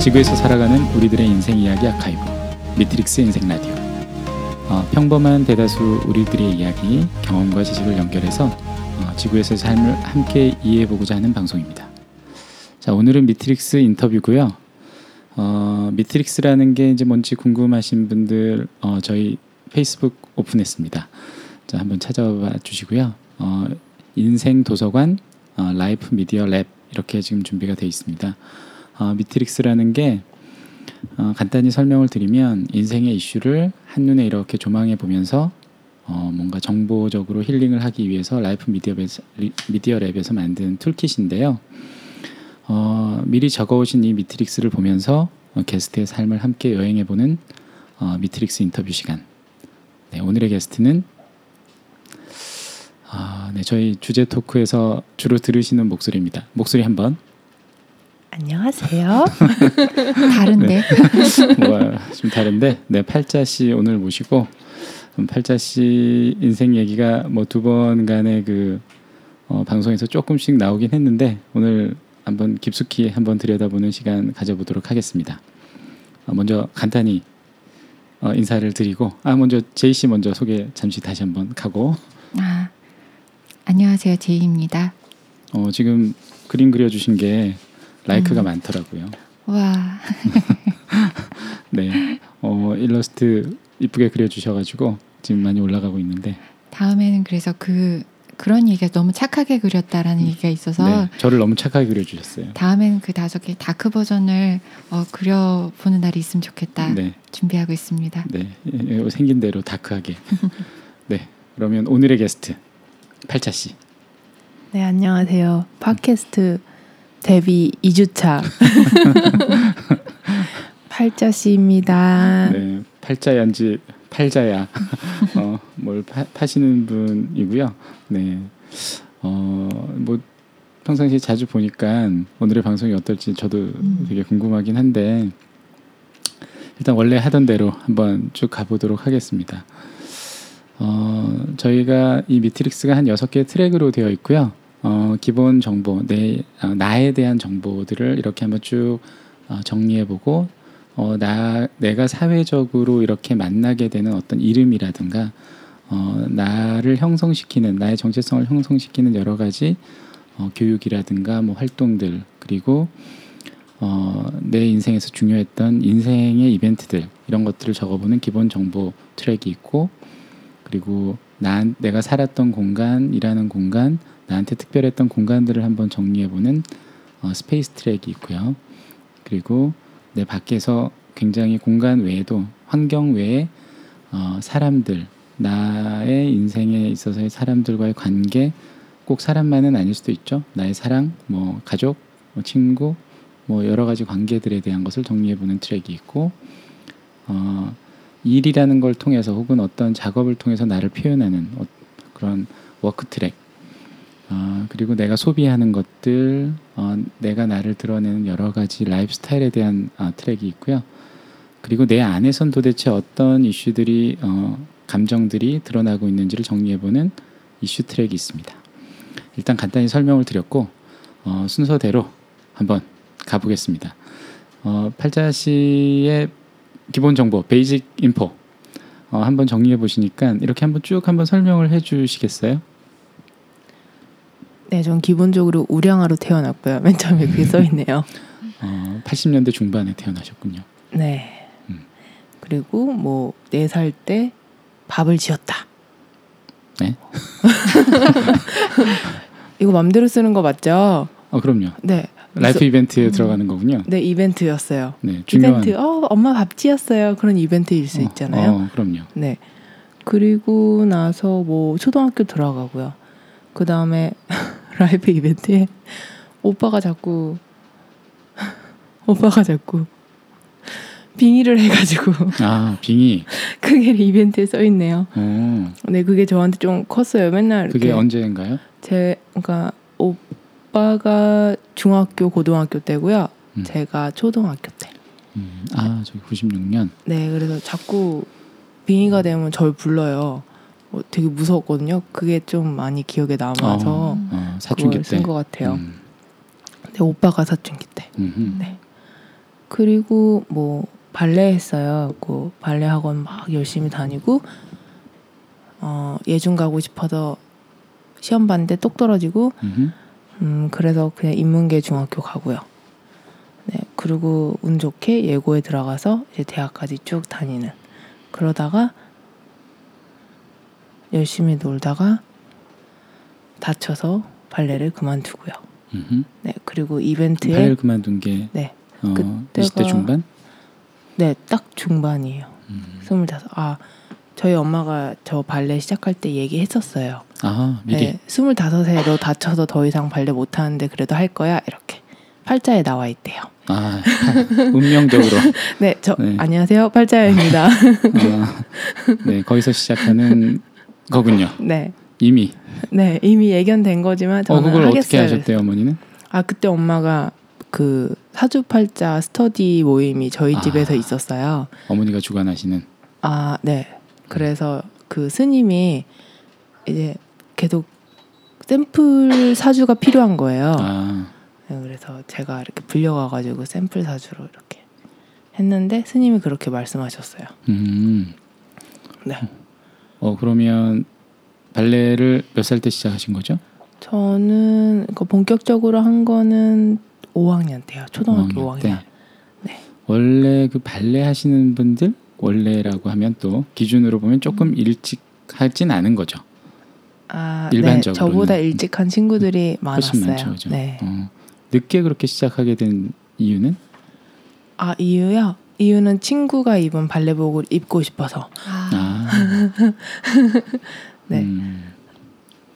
지구에서 살아가는 우리들의 인생 이야기 아카이브 미트릭스 인생 라디오 어, 평범한 대다수 우리들의 이야기 경험과 지식을 연결해서 어, 지구에서의 삶을 함께 이해해보고자 하는 방송입니다. 자 오늘은 미트릭스 인터뷰고요. 어, 미트릭스라는 게 이제 뭔지 궁금하신 분들 어, 저희 페이스북 오픈했습니다. 자 한번 찾아봐 주시고요. 어, 인생 도서관 어, 라이프 미디어 랩 이렇게 지금 준비가 되어 있습니다. 어, 미트릭스라는 게 어, 간단히 설명을 드리면 인생의 이슈를 한눈에 이렇게 조망해 보면서 어, 뭔가 정보적으로 힐링을 하기 위해서 라이프 미디어, 랩에서, 미디어 랩에서 만든 toolkit인데요. 어, 미리 적어오신 이 미트릭스를 보면서 어, 게스트의 삶을 함께 여행해보는 어, 미트릭스 인터뷰 시간. 네, 오늘의 게스트는 아, 네, 저희 주제 토크에서 주로 들으시는 목소리입니다. 목소리 한번. 안녕하세요. 다른데 뭐가 좀 다른데, 네, 팔자 씨 오늘 모시고 음, 팔자 씨 인생 얘기가 뭐 두 번간의 그 어, 방송에서 조금씩 나오긴 했는데 오늘 한번 깊숙이 한번 들여다보는 시간 가져보도록 하겠습니다. 어, 먼저 간단히 어, 인사를 드리고 아 먼저 제이 씨 먼저 소개 잠시 다시 한번 가고 아 안녕하세요 제이입니다. 어, 지금 그림 그려주신 게 like가 음. 많더라고요. 와 네, 어, 일러스트 이쁘게 그려주셔가지고 지금 많이 올라가고 있는데 다음에는 그래서 그 그런 얘기가 너무 착하게 그렸다라는 얘기가 있어서 네, 저를 너무 착하게 그려주셨어요. 다음에는 그 다섯 개 dark 버전을 어, 그려보는 날이 있으면 좋겠다 네, 준비하고 있습니다. 네, 예, 예, 생긴 대로 다크하게. 네, 그러면 오늘의 게스트 팔자 씨. 네, 안녕하세요. 팟캐스트 데뷔 2주차 팔자 씨입니다. 네, 팔자ян지 팔자야. 어, 뭘 파, 파시는 분이고요. 네, 어, 뭐 평상시에 자주 보니까 오늘의 방송이 어떨지 저도 음. 되게 궁금하긴 한데 일단 원래 하던 대로 한번 쭉 가보도록 하겠습니다. 어, 저희가 이 미트릭스가 한 여섯 개의 트랙으로 되어 있고요. 어, 기본 정보, 내 어, 나에 대한 정보들을 이렇게 한번 쭉 어, 정리해보고 어, 나 내가 사회적으로 이렇게 만나게 되는 어떤 이름이라든가 어, 나를 형성시키는 나의 정체성을 형성시키는 여러 가지 어, 교육이라든가 뭐 활동들 그리고 어, 내 인생에서 중요했던 인생의 이벤트들 이런 것들을 적어보는 기본 정보 트랙이 있고 그리고 난 내가 살았던 공간, 일하는 공간, 나한테 특별했던 공간들을 한번 정리해보는 어, space 트랙이 있고요. 그리고 내 밖에서 굉장히 공간 외에도 환경 외에 어, 사람들, 나의 인생에 있어서의 사람들과의 관계, 꼭 사람만은 아닐 수도 있죠. 나의 사랑, 뭐 가족, 뭐 친구, 뭐 여러 가지 관계들에 대한 것을 정리해보는 트랙이 있고, 어, 일이라는 걸 통해서 혹은 어떤 작업을 통해서 나를 표현하는 어, 그런 work 트랙 어, 그리고 내가 소비하는 것들 어, 내가 나를 드러내는 여러 가지 라이프 스타일에 대한 어, 트랙이 있고요. 그리고 내 안에선 도대체 어떤 이슈들이 어, 감정들이 드러나고 있는지를 정리해보는 이슈 트랙이 있습니다. 일단 간단히 설명을 드렸고 어, 순서대로 한번 가보겠습니다. 어, 팔자 씨의 기본 정보, basic info 어, 한번 정리해 보시니까 이렇게 한번 쭉 한번 설명을 해 주시겠어요? 네, 전 기본적으로 우량아로 태어났고요. 맨 처음에 그게 써 있네요. 어, 80년대 중반에 태어나셨군요. 네. 음. 그리고 뭐 네 살 때 밥을 지었다. 네? 이거 맘대로 쓰는 거 맞죠? 어, 그럼요. 네. 라이프 이벤트에 음. 들어가는 거군요. 네, 이벤트였어요. 네, 중요한. 이벤트. 어, 엄마 밥 지었어요. 그런 이벤트일 수 어, 있잖아요. 어, 그럼요. 네. 그리고 나서 뭐 초등학교 들어가고요. 그 다음에 라이브 이벤트에 오빠가 자꾸 오빠가 자꾸 빙의를 해가지고 아, 빙의. 그게 이벤트에 써 있네요. 어, 네, 그게 저한테 좀 컸어요. 맨날 그게 언제인가요? 제 그러니까 오빠가 중학교 고등학교 때고요. 음. 제가 초등학교 때. 음, 아, 저기 96년. 네, 그래서 자꾸 빙의가 되면 절 불러요. 어, 되게 무서웠거든요. 그게 좀 많이 기억에 남아서 어, 사춘기 그걸 때. 쓴것 같아요. 음, 네, 오빠가 사춘기 때. 음흠. 네. 그리고 뭐 발레 했어요. 그 발레 학원 막 열심히 다니고 어 예중 가고 싶어서 시험 봤는데 똑 떨어지고 음흠. 음 그래서 그냥 인문계 중학교 가고요. 네 그리고 운 좋게 예고에 들어가서 이제 대학까지 쭉 다니는 그러다가 열심히 놀다가 다쳐서 발레를 그만두고요. 음흠. 네 그리고 이벤트에 발레를 그만둔 게 네. 어, 그때가- 20대 중반? 네 딱 중반이에요. 음. 스물다섯. 아 저희 엄마가 저 발레 시작할 때 얘기했었어요. 아 미리 네, 스물다섯에 너 다쳐서 더 이상 발레 못 하는데 그래도 할 거야 이렇게 팔자에 나와 있대요. 아 운명적으로 네, 저 네. 안녕하세요 팔자입니다. 아, 네 거기서 시작하는 거군요. 네, 이미 네 이미 예견된 거지만 어 저는 그걸 하겠어요. 어떻게 하셨대요 어머니는? 아 그때 엄마가 그 사주팔자 스터디 모임이 저희 아. 집에서 있었어요. 어머니가 주관하시는 아, 네. 그래서 그 스님이 이제 계속 샘플 사주가 필요한 거예요. 아 네, 그래서 제가 이렇게 불려가가지고 샘플 사주로 이렇게 했는데 스님이 그렇게 말씀하셨어요. 음. 네. 어 그러면 발레를 몇 살 때 시작하신 거죠? 저는 그 본격적으로 한 거는 5학년 때요. 초등학교 5학년 5학년. 때. 네. 원래 그 발레 하시는 분들 원래라고 하면 또 기준으로 보면 조금 일찍 하진 않은 거죠. 아, 네. 일반적으로는. 저보다 일찍 한 친구들이 많았어요. 많죠, 그죠? 네. 어, 늦게 그렇게 시작하게 된 이유는 아, 이유요? 이유는 친구가 입은 발레복을 입고 싶어서. 아, 아, 네. 음,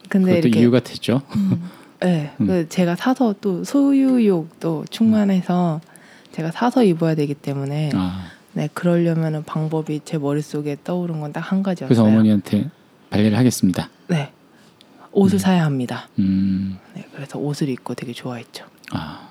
근데 이렇게 이유가 됐죠. 음. 네, 음. 그 제가 사서 또 소유욕도 충만해서 제가 사서 입어야 되기 때문에 아, 네 그러려면은 방법이 제 머릿속에 떠오른 건 딱 한 가지였어요. 그래서 어머니한테 발레를 하겠습니다. 네 옷을 음. 사야 합니다. 음, 네 그래서 옷을 입고 되게 좋아했죠. 아,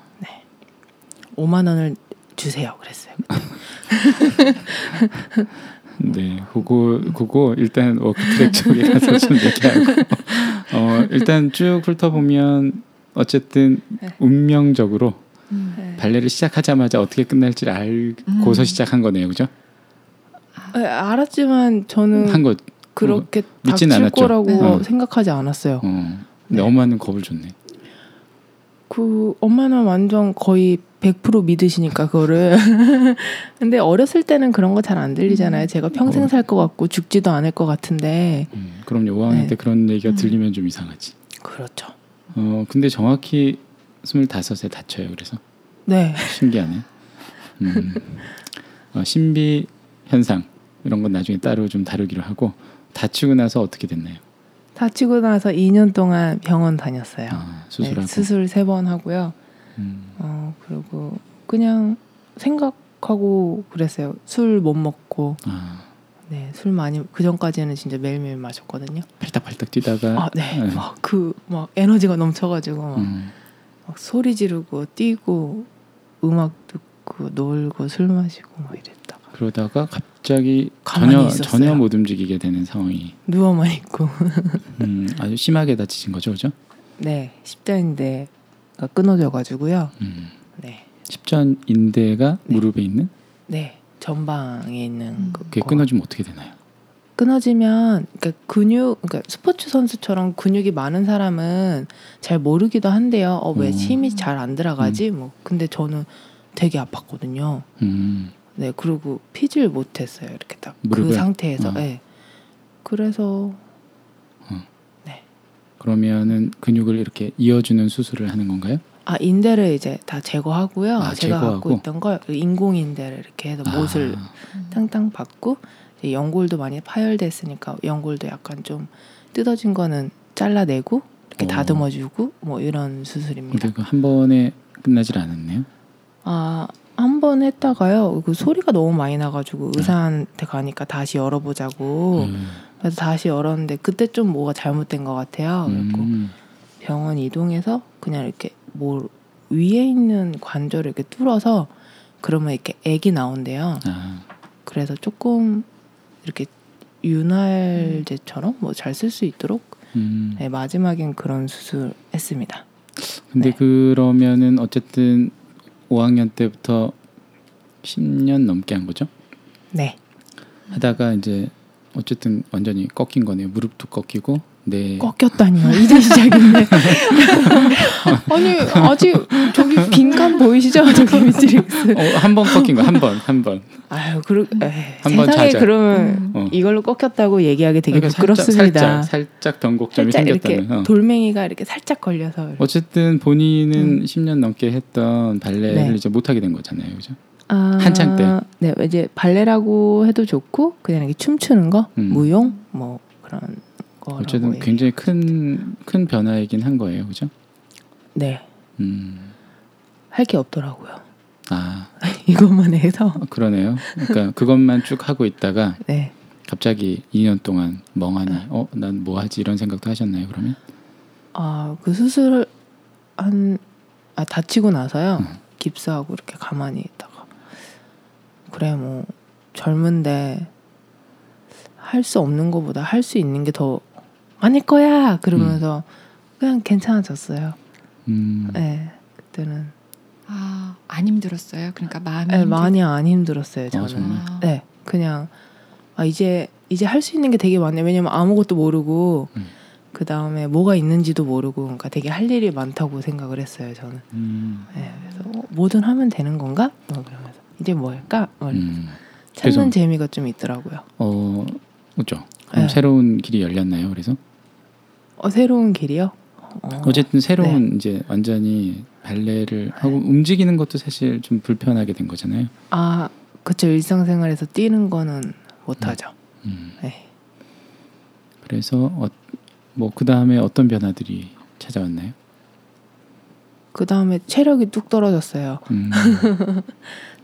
5만 원을 주세요. 그랬어요. 네, 그거 그거 일단 워크트랙 쪽에 가서 좀 얘기하고 어 일단 쭉 훑어보면 어쨌든 네. 운명적으로 음. 네. 발레를 시작하자마자 어떻게 끝날지 알고서 음. 시작한 거네요, 그죠? 네, 알았지만 저는 한 거. 그렇게 믿진 닥칠 않았죠. 거라고 네. 생각하지 않았어요. 어. 근데 네. 엄마는 겁을 줬네. 그 엄마는 완전 거의 100% 믿으시니까 그거를 근데 어렸을 때는 그런 거 잘 안 들리잖아요. 제가 평생 어. 살것 같고 죽지도 않을 것 같은데 음, 그럼요. 5학년 네. 때 그런 얘기가 음. 들리면 좀 이상하지. 그렇죠. 어, 근데 정확히 25세 다쳐요. 그래서 네. 신기하네. 음. 어, 신비 현상 이런 건 나중에 따로 좀 다루기로 하고 다치고 나서 어떻게 됐나요? 다치고 나서 2년 동안 병원 다녔어요. 아, 수술하고. 네, 수술 세 번 하고요. 음, 어 그리고 그냥 생각하고 그랬어요. 술 못 먹고 아, 네, 술 많이 그 전까지는 진짜 매일매일 마셨거든요. 팔딱팔딱 뛰다가 아, 네. 네. 막그 막 에너지가 넘쳐 가지고 막, 음, 막 소리 지르고 뛰고 음악 듣고 놀고 술 마시고 막 이랬다가 그러다가 갑 자기 가만히 전혀 있었어요. 전혀 못 움직이게 되는 상황이 누워만 있고 음, 아주 심하게 다치신 거죠, 그죠? 네 십자인대가 끊어져 가지고요. 음. 네, 십전인대가 네. 무릎에 있는 네 전방에 있는 음. 그 그게 거. 끊어지면 어떻게 되나요? 끊어지면 그러니까 근육 그러니까 스포츠 선수처럼 근육이 많은 사람은 잘 모르기도 한데요. 어왜 음. 힘이 잘 안 들어가지? 뭐 근데 저는 되게 아팠거든요. 음, 네 그리고 피질 못했어요. 이렇게 딱 그? 상태에서. 어. 네. 그래서 그러면은 근육을 이렇게 이어주는 수술을 하는 건가요? 아 인대를 이제 다 제거하고요. 아, 제가 제거하고? 갖고 있던 걸 인공 인대를 이렇게 해서 못을 아, 땅땅 받고 연골도 많이 파열됐으니까 연골도 약간 좀 뜯어진 거는 잘라내고 이렇게 어. 다듬어주고 뭐 이런 수술입니다. 근데 그한 번에 끝나질 않았네요. 아 한 번 했다가요. 그 소리가 너무 많이 나가지고 네. 의사한테 가니까 다시 열어보자고. 음, 그래서 다시 열었는데 그때 좀 뭐가 잘못된 것 같아요. 그래고 음, 병원 이동해서 그냥 이렇게 뭐 위에 있는 관절을 이렇게 뚫어서 그러면 이렇게 액이 나온대요. 아, 그래서 조금 이렇게 윤활제처럼 뭐 잘 쓸 수 있도록 음. 네, 마지막엔 그런 수술했습니다. 근데 네. 그러면은 어쨌든 5학년 때부터 10년 넘게 한 거죠. 네. 하다가 이제 어쨌든 완전히 꺾인 거네요. 무릎도 꺾이고 네. 꺾였다니요. 이제 시작인데. 아니 아직 저기 빈칸 보이시죠? 저기 미트릭스. 어, 한번 꺾인 거 한 번, 한 번. 아유, 그러, 에이, 한번 세상에. 그러면 음. 어. 이걸로 꺾였다고 얘기하기 되게 그러니까 부끄럽습니다. 살짝, 살짝, 변곡점이 살짝 이렇게 생겼다는. 어. 돌멩이가 이렇게 살짝 걸려서 이렇게. 어쨌든 본인은 음. 10년 넘게 했던 발레를 네. 이제 못 하게 된 거잖아요, 그죠? 아, 한창 때. 네, 이제 발레라고 해도 좋고 그냥 이렇게 춤추는 거, 음. 무용 뭐 그런 거라고. 어쨌든 굉장히 큰 큰 변화이긴 한 거예요, 그죠? 네, 음, 할 게 없더라고요. 아 이것만 해서. 그러네요. 그러니까 그것만 쭉 하고 있다가 네. 갑자기 2년 동안 멍하니 어난 뭐 하지 이런 생각도 하셨나요 그러면? 아, 그 수술 한 아, 다치고 나서요. 음. 깁스하고 이렇게 가만히 있다가 그래 뭐 젊은데 할 수 없는 것보다 할 수 있는 게 더 많을 거야 그러면서 그냥 괜찮아졌어요. 음, 네, 그때는 아, 안 힘들었어요. 그러니까 마음이 네, 힘들- 많이 안 힘들었어요. 저는. 정말? 아, 네, 그냥 아 이제 이제 할 수 있는 게 되게 많네. 왜냐면 아무것도 모르고 음. 그 다음에 뭐가 있는지도 모르고 그러니까 되게 할 일이 많다고 생각을 했어요. 저는. 음, 네, 그래서 어, 뭐든 하면 되는 건가? 어, 그러면서 이제 뭐 할까? 어, 음. 찾는 그래서- 재미가 좀 있더라고요. 어, 그죠. 그럼 네. 새로운 길이 열렸나요? 그래서 어, 새로운 길이요? 어, 어쨌든 새로운 이제 완전히 발레를 하고 움직이는 것도 사실 좀 불편하게 된 거잖아요. 아, 그쵸. 일상생활에서 뛰는 거는 못 하죠. 음. 네. 그래서 어, 뭐그 다음에 어떤 변화들이 찾아왔나요? 그 다음에 체력이 뚝 떨어졌어요. 음,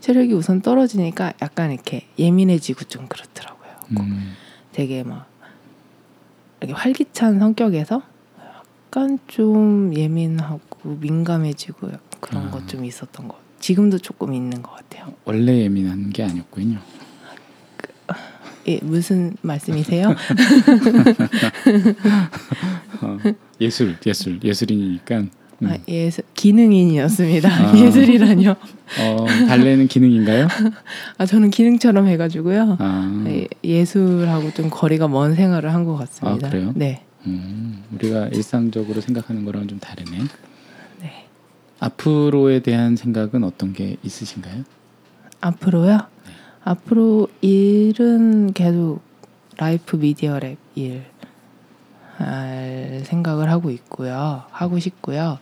체력이 우선 떨어지니까 약간 이렇게 예민해지고 좀 그렇더라고요. 음, 되게 막 이렇게 활기찬 성격에서 약간 좀 예민하고 민감해지고 그런 아. 것좀 있었던 것. 같아요. 지금도 조금 있는 것 같아요. 원래 예민한 게 아니었군요. 예, 무슨 말씀이세요? 어, 예술, 예술, 예술인이니까. 음. 아, 예술 기능인이었습니다. 아. 예술이라뇨. 어, 발레는 기능인가요? 아 저는 기능처럼 해가지고요. 아, 예, 예술하고 좀 거리가 먼 생활을 한 것 같습니다. 아, 그래요? 네. 음, 우리가 일상적으로 생각하는 거랑은 좀 다르네. 네. 앞으로에 대한 생각은 어떤 게 있으신가요? 앞으로요? 네. 앞으로 일은 계속 라이프 미디어 랩 일. 할 생각을 하고 있고요. 하고 싶고요.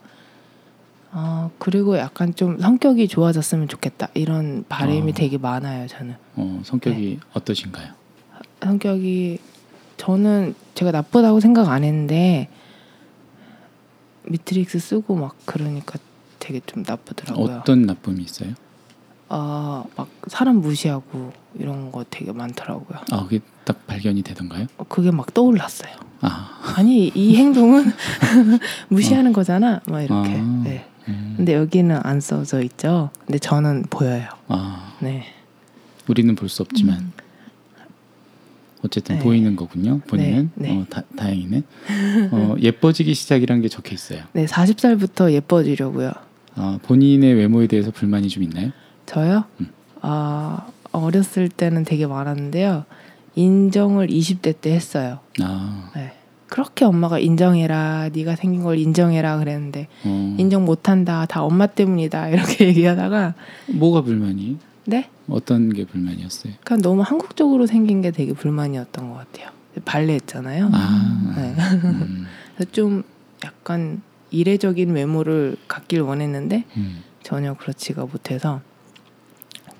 어, 그리고 약간 좀 성격이 좋아졌으면 좋겠다. 이런 바람이 어. 되게 많아요, 저는. 어, 성격이 네. 어떠신가요? 성격이 저는 제가 나쁘다고 생각 안 했는데 미트릭스 쓰고 막 그러니까 되게 좀 나쁘더라고요. 어떤 나쁨이 있어요? 아, 막 사람 무시하고 이런 거 되게 많더라고요. 아, 그게 딱 발견이 되던가요? 어, 그게 막 떠올랐어요. 아, 아니 이 행동은 무시하는 거잖아. 막 이렇게. 아. 네. 음, 근데 여기는 안 써져 있죠. 근데 저는 보여요. 아, 네. 우리는 볼 수 없지만 음. 어쨌든 네. 보이는 거군요. 본인은 네, 네. 어, 다, 다행이네. 어, 예뻐지기 시작이라는 게 적혀 있어요. 네, 40살부터 예뻐지려고요. 아, 본인의 외모에 대해서 불만이 좀 있나요? 저요? 음. 아, 어렸을 때는 되게 많았는데요. 인정을 20대 때 했어요. 아, 네. 그렇게 엄마가 인정해라. 네가 생긴 걸 인정해라 그랬는데 어, 인정 못 한다. 다 엄마 때문이다. 이렇게 얘기하다가 뭐가 불만이? 네? 어떤 게 불만이었어요? 그냥 너무 한국적으로 생긴 게 되게 불만이었던 것 같아요. 발레 했잖아요. 아, 네. 음, 그래서 좀 약간 이례적인 외모를 갖길 원했는데 음. 전혀 그렇지가 못해서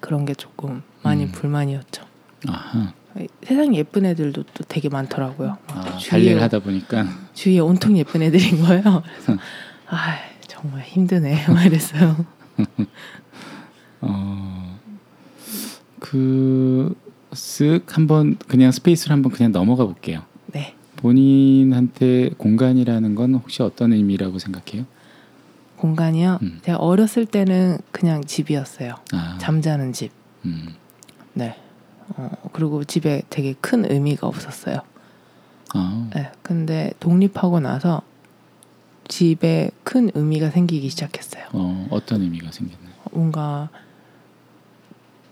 그런 게 조금 많이 음. 불만이었죠. 아하. 세상 예쁜 애들도 또 되게 많더라고요. 아, 주위에- 발레를 하다 보니까 주위에 온통 예쁜 애들인 거예요. 그래서 아 정말 힘드네. 막 이랬어요. 어, 그쓱 한번 그냥 스페이스를 한번 그냥 넘어가 볼게요. 네. 본인한테 공간이라는 건 혹시 어떤 의미라고 생각해요? 공간이요. 음. 제가 어렸을 때는 그냥 집이었어요. 아, 잠자는 집. 음, 네. 어, 그리고 집에 되게 큰 의미가 없었어요. 아, 네. 근데 독립하고 나서 집에 큰 의미가 생기기 시작했어요. 어, 어떤 의미가 생겼나요? 뭔가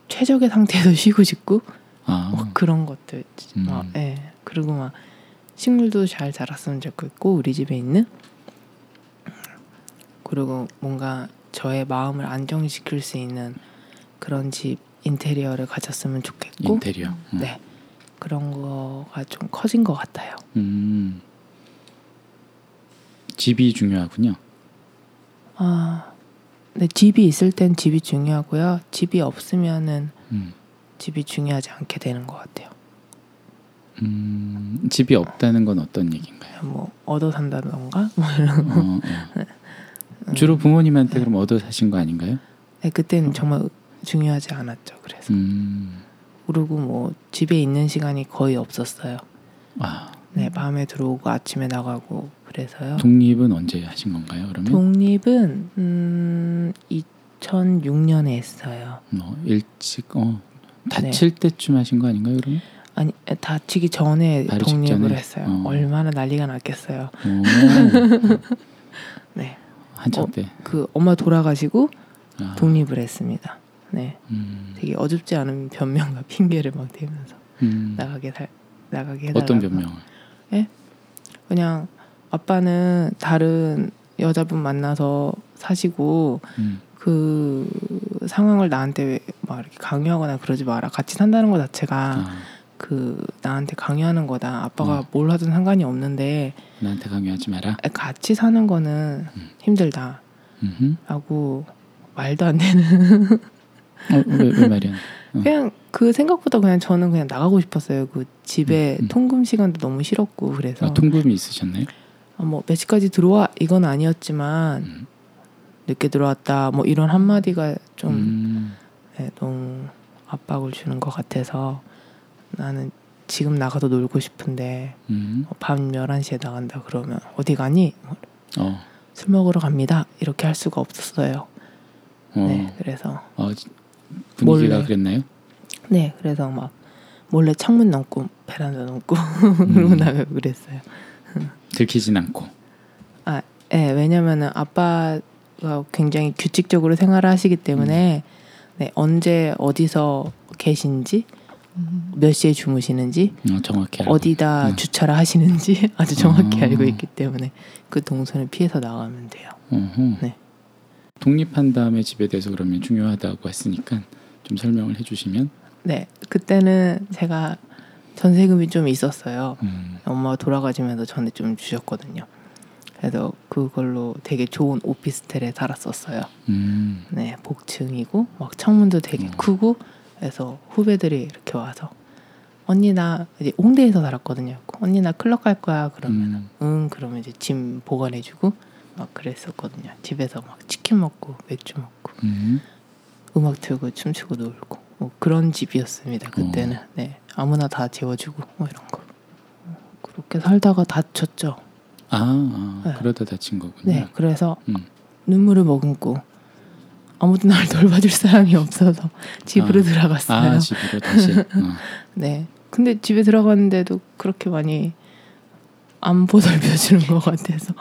최적의 상태에서 쉬고 싶고 아, 뭐 그런 것들 음. 막 예. 그리고 막 식물도 잘 자랐으면 좋겠고 우리 집에 있는 그리고 뭔가 저의 마음을 안정시킬 수 있는 그런 집 인테리어를 가졌으면 좋겠고 인테리어. 음. 네 그런 거가 좀 커진 것 같아요. 음. 집이 중요하군요. 아, 네 집이 있을 땐 집이 중요하고요. 집이 없으면은 음. 집이 중요하지 않게 되는 것 같아요. 음, 집이 없다는 건 어떤 얘기인가요? 뭐 얻어 산다던가 뭐 이런. 어, 어. 주로 부모님한테 그럼 얻어 사신 거 아닌가요? 네, 그때는 정말 중요하지 않았죠. 그래서 음, 그리고 뭐 집에 있는 시간이 거의 없었어요. 아, 네, 밤에 들어오고 아침에 나가고 그래서요. 독립은 언제 하신 건가요? 그러면 독립은 음, 2006년에 했어요. 뭐 일찍 어 다칠 때쯤 하신 거 아닌가요? 그러면 아니 다치기 전에 독립을 직전에? 했어요. 어. 얼마나 난리가 났겠어요. 오, 네, 한참 어, 때 그 엄마 돌아가시고 아, 독립을 했습니다. 네, 음, 되게 어줍지 않은 변명과 핑계를 막 대면서 음, 나가게 살 나가게 해달라고. 어떤 변명을? 그냥 아빠는 다른 여자분 만나서 사시고 음, 그 상황을 나한테 막 이렇게 강요하거나 그러지 마라. 같이 산다는 것 자체가 아, 그 나한테 강요하는 거다. 아빠가 어. 뭘 하든 상관이 없는데 나한테 강요하지 마라. 같이 사는 거는 음. 힘들다. 음흠. 라고 말도 안 되는 어, 왜, 왜 말이야? 어. 그냥 그 생각보다 그냥 저는 그냥 나가고 싶었어요. 그 집에 음, 음. 통금 시간도 너무 싫었고 그래서 아, 통금이 있으셨나요? 아, 뭐 몇 시까지 들어와 이건 아니었지만 음. 늦게 들어왔다 뭐 이런 한 마디가 좀 음, 네, 너무 압박을 주는 것 같아서 나는 지금 나가도 놀고 싶은데 음, 어, 밤 11시에 나간다 그러면 어디 가니? 뭐, 어, 술 먹으러 갑니다. 이렇게 할 수가 없었어요. 어, 네, 그래서 어, 지- 분위기가 몰래. 그랬나요? 네, 그래서 막 몰래 창문 넘고 베란다 넘고 그러고 음. 나가고 그랬어요. 들키진 않고. 아, 네, 왜냐면은 아빠가 굉장히 규칙적으로 생활을 하시기 때문에 네, 언제 어디서 계신지 음. 몇 시에 주무시는지 어, 정확히 알고. 어디다 음. 주차를 하시는지 아주 정확히 아. 알고 있기 때문에 그 동선을 피해서 나가면 돼요. 어허. 네. 독립한 다음에 집에 대해서 그러면 중요하다고 했으니까 좀 설명을 해주시면. 네, 그때는 제가 전세금이 좀 있었어요. 음, 엄마가 돌아가시면서 전에 좀 주셨거든요. 그래서 그걸로 되게 좋은 오피스텔에 살았었어요. 음, 네, 복층이고 막 창문도 되게 음. 크고 그래서 후배들이 이렇게 와서 언니 나 이제 홍대에서 살았거든요. 언니 나 클럽 갈 거야. 그러면 음, 응 그러면 이제 짐 보관해주고 막 그랬었거든요. 집에서 막 치킨 먹고 맥주 먹고 음, 음악 틀고 춤추고 놀고 뭐 그런 집이었습니다. 그때는 어. 네 아무나 다 재워주고 뭐 이런 거 그렇게 살다가 다쳤죠. 아, 아 네. 그러다 다친 거군요. 네 그래서 음, 눈물을 머금고 아무도 날 돌봐줄 사람이 없어서 집으로 아. 들어갔어요. 아 집으로 다시. 어. 네. 근데 집에 들어갔는데도 그렇게 많이 안 보살펴주는 것 같아서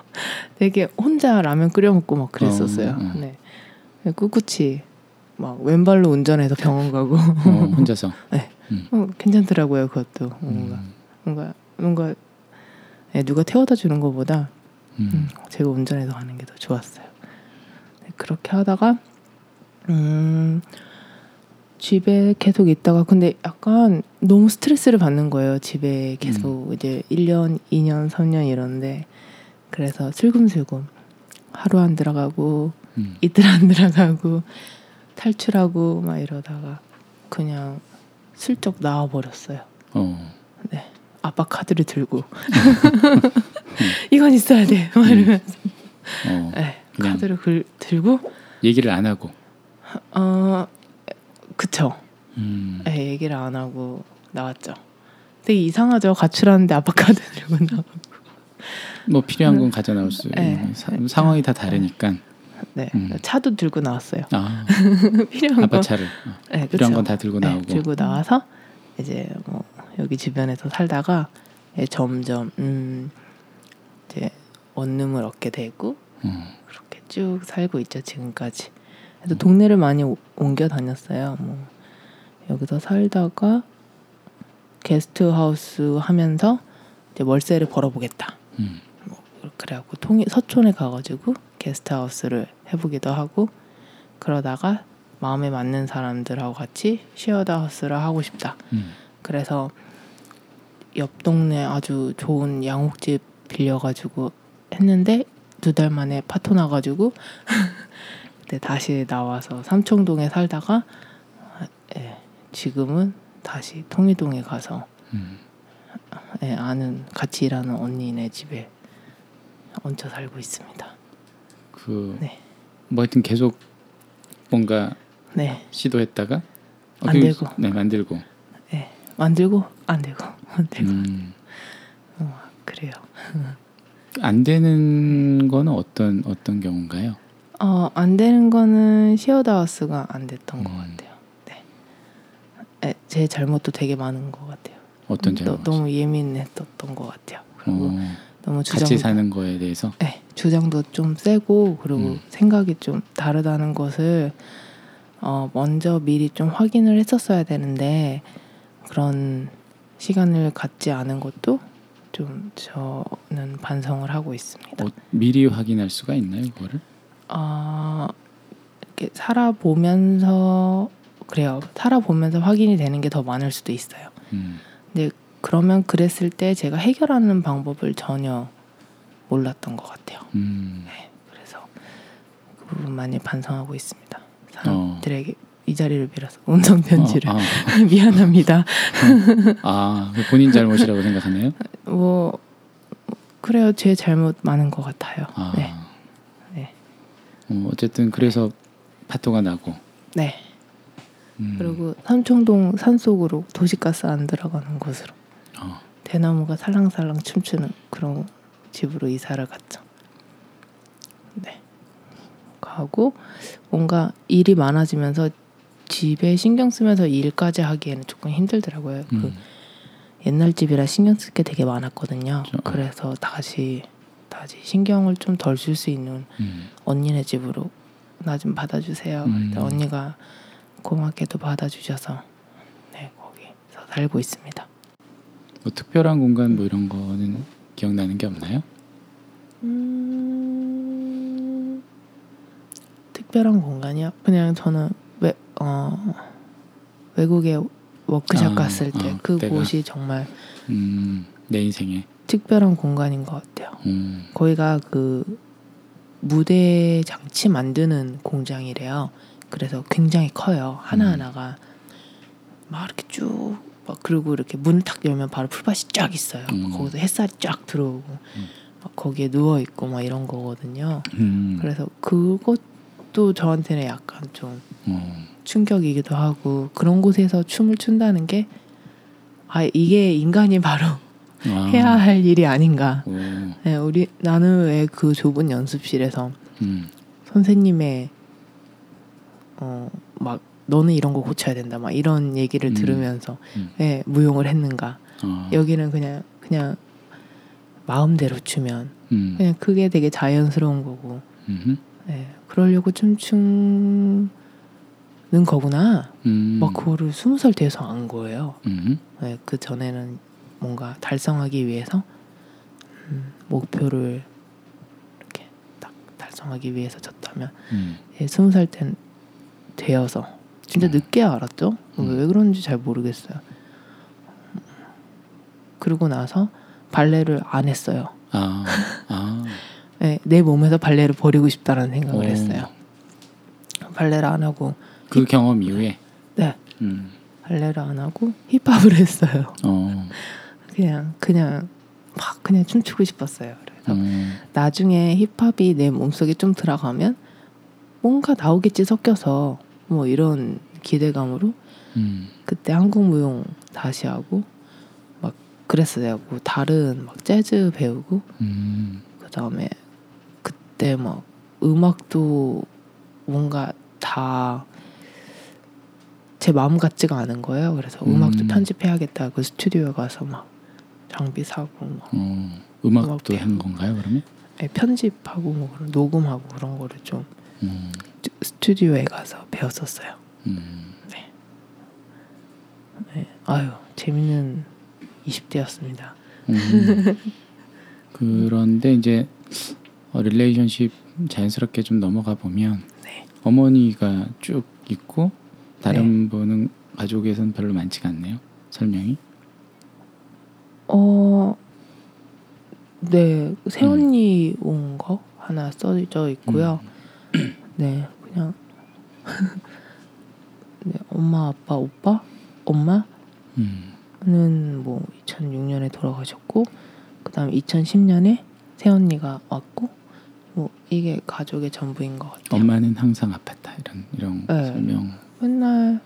되게 혼자 라면 끓여 먹고 막 그랬었어요. 어, 어. 네. 꿋꿋이 막 왼발로 운전해서 병원 가고 어, 혼자서. 어, 괜찮더라고요. 그것도 뭔가 음, 뭔가 뭔가 네, 누가 태워다 주는 것보다 음, 음, 제가 운전해서 가는 게 더 좋았어요. 네, 그렇게 하다가 음, 집에 계속 있다가 근데 약간 너무 스트레스를 받는 거예요. 집에 계속 이제 1년, 2년, 3년 이런데 그래서 슬금슬금 하루 안 들어가고 음. 이틀 안 들어가고 탈출하고 막 이러다가 그냥 슬쩍 나와 버렸어요. 어, 네. 아빠 카드를 들고 이건 있어야 돼. 막 이러면서 어, 네, 카드를 글, 들고 얘기를 안 하고. 어 그쵸. 음, 네, 얘기를 안 하고 나왔죠. 되게 이상하죠. 가출하는데 아빠 카드 들고 나. 뭐 필요한 건 가져 나올 수. 네. 사, 상황이 다 다르니까. 네, 음. 차도 들고 나왔어요. 아, 필요한 아빠 거. 차를. 어, 네, 필요한. 건 다 들고 네, 나오고. 들고 나와서 이제 뭐 여기 주변에서 살다가 점점 음 이제 원룸을 얻게 되고 어, 그렇게 쭉 살고 있죠 지금까지. 그래서 동네를 많이 오- 옮겨 다녔어요. 뭐 여기서 살다가 게스트 하우스 하면서 이제 월세를 벌어보겠다. 음. 그래갖고 통이 서촌에 가가지고 게스트 하우스를 해보기도 하고 그러다가 마음에 맞는 사람들하고 같이 shared house를 하고 싶다. 음. 그래서 옆 동네 아주 좋은 양옥집 빌려가지고 했는데 두 달 만에 파토 나가지고 그때 다시 나와서 삼청동에 살다가 예, 지금은 다시 통이동에 가서 음. 예, 아는 같이 일하는 언니네 집에 얹혀 살고 있습니다. 그 네. 뭐 하여튼 계속 뭔가 네, 시도했다가 어, 안 그- 되고. 네 만들고 예, 만들고 안 되고 안 되고 음. 어, 그래요. 안 되는 거는 어떤 어떤 경우인가요? 어, 안 되는 거는 shared house가 안 됐던 것 음. 같아요. 네, 예, 제 잘못도 되게 많은 것 같아요. 어떤 너, 잘못? 너무 예민했었던 것 같아요. 그리고 어, 너무 주장 같이 사는 거에 대해서 네, 주장도 좀 세고 그리고 음. 생각이 좀 다르다는 것을 어, 먼저 미리 좀 확인을 했었어야 되는데 그런 시간을 갖지 않은 것도 좀 저는 반성을 하고 있습니다. 어, 미리 확인할 수가 있나요, 그거를? 어, 이렇게 살아보면서 그래요. 살아보면서 확인이 되는 게 더 많을 수도 있어요. 음. 그러면 그랬을 때 제가 해결하는 방법을 전혀 몰랐던 것 같아요. 음. 그래서 그 부분 많이 반성하고 있습니다. 어. 사람들에게 이 자리를 빌어서 음성 편지를 어, 미안합니다. 아, 그 본인 잘못이라고 생각하네요. 뭐 그래요. 제 잘못 많은 것 같아요. 아. 네, 네. 어, 어쨌든 그래서 파토가 나고. 네. 음. 그리고 삼청동 산 속으로 도시가스 안 들어가는 곳으로 어. 대나무가 살랑살랑 춤추는 그런 집으로 이사를 갔죠. 네. 가고 뭔가 일이 많아지면서 집에 신경 쓰면서 일까지 하기에는 조금 힘들더라고요. 그 음. 옛날 집이라 신경 쓸 게 되게 많았거든요. 저- 그래서 다시 다시 신경을 좀 덜 쓸 수 있는 음. 언니네 집으로 나 좀 받아주세요. 음. 언니가 고맙게도 받아주셔서 네 거기서 살고 있습니다. 뭐 특별한 공간 뭐 이런 거는 기억나는 게 없나요? 음... 특별한 공간이요? 그냥 저는 외, 어, 외국에 워크샵 아, 갔을 때 아, 그곳이 정말 음, 내 인생에. 특별한 공간인 것 같아요. 음. 거기가 그 무대 장치 만드는 공장이래요. 그래서 굉장히 커요. 하나 하나가 막 이렇게 쭉. 막 그리고 이렇게 문을 탁 열면 바로 풀밭이 쫙 있어요. 음. 거기서 햇살이 쫙 들어오고 막 거기에 누워 있고 막 이런 거거든요. 음. 그래서 그것도 저한테는 약간 좀 어. 충격이기도 하고 그런 곳에서 춤을 춘다는 게 아 이게 인간이 바로 아. 해야 할 일이 아닌가. 오. 네, 우리 나는 왜 그 좁은 연습실에서 음. 선생님의 어막 너는 이런 거 고쳐야 된다 막 이런 얘기를 음. 들으면서 음. 왜 무용을 했는가 어. 여기는 그냥 그냥 마음대로 추면 음. 그냥 그게 되게 자연스러운 거고 음흠. 예, 그러려고 춤추는 거구나 음. 막 그거를 스무 살 돼서 안 거예요 음흠. 예, 그 전에는 뭔가 달성하기 위해서 음, 목표를 이렇게 딱 달성하기 위해서 졌다면 음. 예, 스무 살 땐 되어서 진짜 음. 늦게 알았죠. 음. 왜 그런지 잘 모르겠어요. 그러고 나서 발레를 안 했어요. 아. 아. 예, 내 몸에서 발레를 버리고 싶다라는 생각을 오. 했어요. 발레를 안 하고 그 경험 이후에 네 음. 발레를 안 하고 힙합을 했어요. 어. 그냥 그냥 막 그냥 춤추고 싶었어요. 그래서 음. 나중에 힙합이 내 몸속에 좀 들어가면 뭔가 나오겠지 섞여서 뭐 이런 기대감으로 음. 그때 한국 무용 다시 하고 막 그랬어요. 뭐 다른 막 재즈 배우고 음. 그 다음에 그때 막 음악도 뭔가 다 제 마음 같지가 않은 거예요. 그래서 음악도 음. 편집해야겠다. 그 스튜디오에 가서 막 장비 사고 막 어. 음악도 음악 한 건가요, 그러면? 예, 편집하고 뭐 그런 녹음하고 그런 거를 좀 음. 스튜디오에 가서 배웠었어요. 음. 아유 재밌는 20대였습니다. 음. 그런데 이제 어, 릴레이션십 자연스럽게 좀 넘어가 보면 네. 어머니가 쭉 있고 다른 분은 가족에선 별로 많지가 않네요. 설명이. 어, 네, 음. 새언니 온거 하나 써져 있고요. 음. 네, 그냥 네, 엄마, 아빠, 오빠, 엄마는 음. 뭐 2006년에 돌아가셨고, 그다음 2010년에 새언니가 왔고, 뭐 이게 가족의 전부인 것 같아요. 엄마는 항상 아팠다 이런 이런 네. 설명. 맨날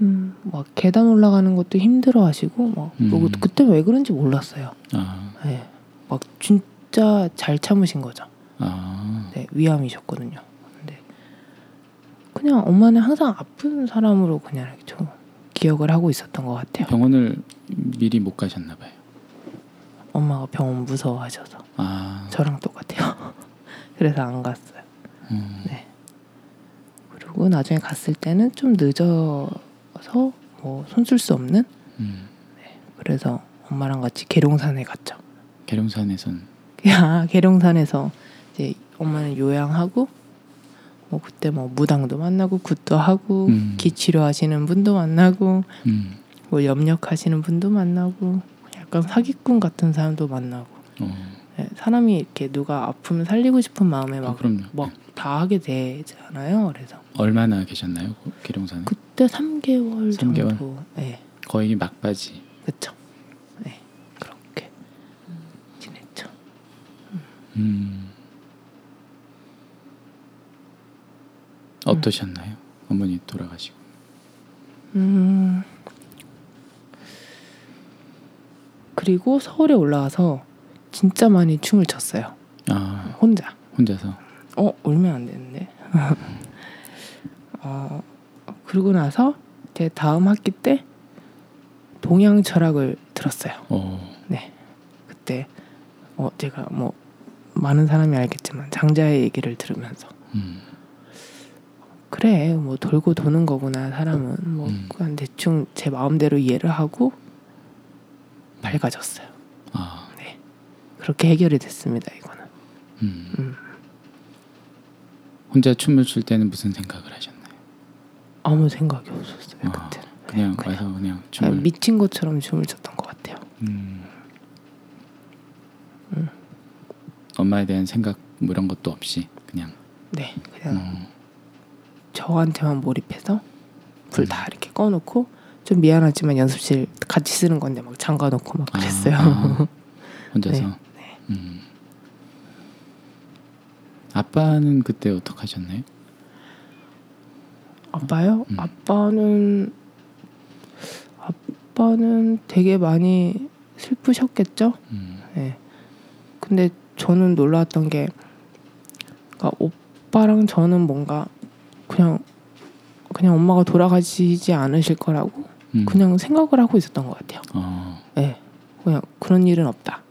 음, 막 계단 올라가는 것도 힘들어하시고 막 음. 뭐 그때 왜 그런지 몰랐어요. 아, 네. 막 진짜 잘 참으신 거죠. 아, 네, 위암이셨거든요. 근데 그냥 엄마는 항상 아픈 사람으로 그냥 좀 기억을 하고 있었던 것 같아요. 병원을 미리 못 가셨나 봐요. 엄마가 병원 무서워하셔서 아, 저랑 똑같아요. 그래서 안 갔어요. 음, 네. 그리고 나중에 갔을 때는 좀 늦어 서 뭐 손쓸 수 없는 음. 그래서 엄마랑 같이 계룡산에 갔죠. 계룡산에선 야 계룡산에서 이제 엄마는 요양하고 뭐 그때 뭐 무당도 만나고 굿도 하고 음. 기치료 하시는 분도 만나고 음, 뭐 염력 하시는 분도 만나고 약간 사기꾼 같은 사람도 만나고 어, 네, 사람이 이렇게 누가 아프면 살리고 싶은 마음에 아, 막 그럼요. 막다 하게 되잖아요. 그래서 얼마나 계셨나요? 그 계룡산에? 그때 3개월 삼 개월? 정도. 네, 거의 막바지. 그렇죠. 네, 그렇게 지냈죠. 음. 어떠셨나요? 어머니 돌아가시고. 음. 그리고 서울에 올라와서 진짜 많이 춤을 췄어요. 아, 혼자. 혼자서. 어 울면 안 되는데. 어 그러고 나서 제 다음 학기 때 동양 철학을 들었어요. 어, 네. 그때 어 제가 뭐 많은 사람이 알겠지만 장자의 얘기를 들으면서 음, 그래 뭐 돌고 도는 거구나 사람은 뭐 음. 그냥 대충 제 마음대로 이해를 하고 밝아졌어요. 아, 네. 그렇게 해결이 됐습니다. 이거는. 음. 음. 혼자 춤을 출 때는 무슨 생각을 하셨나요? 아무 생각이 없었어요. 아, 그때는. 그냥 네, 그냥, 와서 그냥 그냥 춤을. 미친 것처럼 춤을 췄던 것 같아요. 음. 음. 엄마에 대한 생각 뭐 이런 것도 없이 그냥. 네, 그냥 어, 저한테만 몰입해서 불다 이렇게 꺼놓고 좀 미안하지만 연습실 같이 쓰는 건데 막 잠가놓고 막 아, 그랬어요. 아, 혼자서. 네, 네. 음. 아빠는 그때 어떻게 하셨나요? 아빠요? 음. 아빠는 아빠는 되게 많이 슬프셨겠죠. 음. 네. 근데 저는 놀랐던 게 그러니까 오빠랑 저는 뭔가 그냥 그냥 엄마가 돌아가시지 않으실 거라고 음. 그냥 생각을 하고 있었던 것 같아요. 어. 네. 그냥 그런 일은 없다.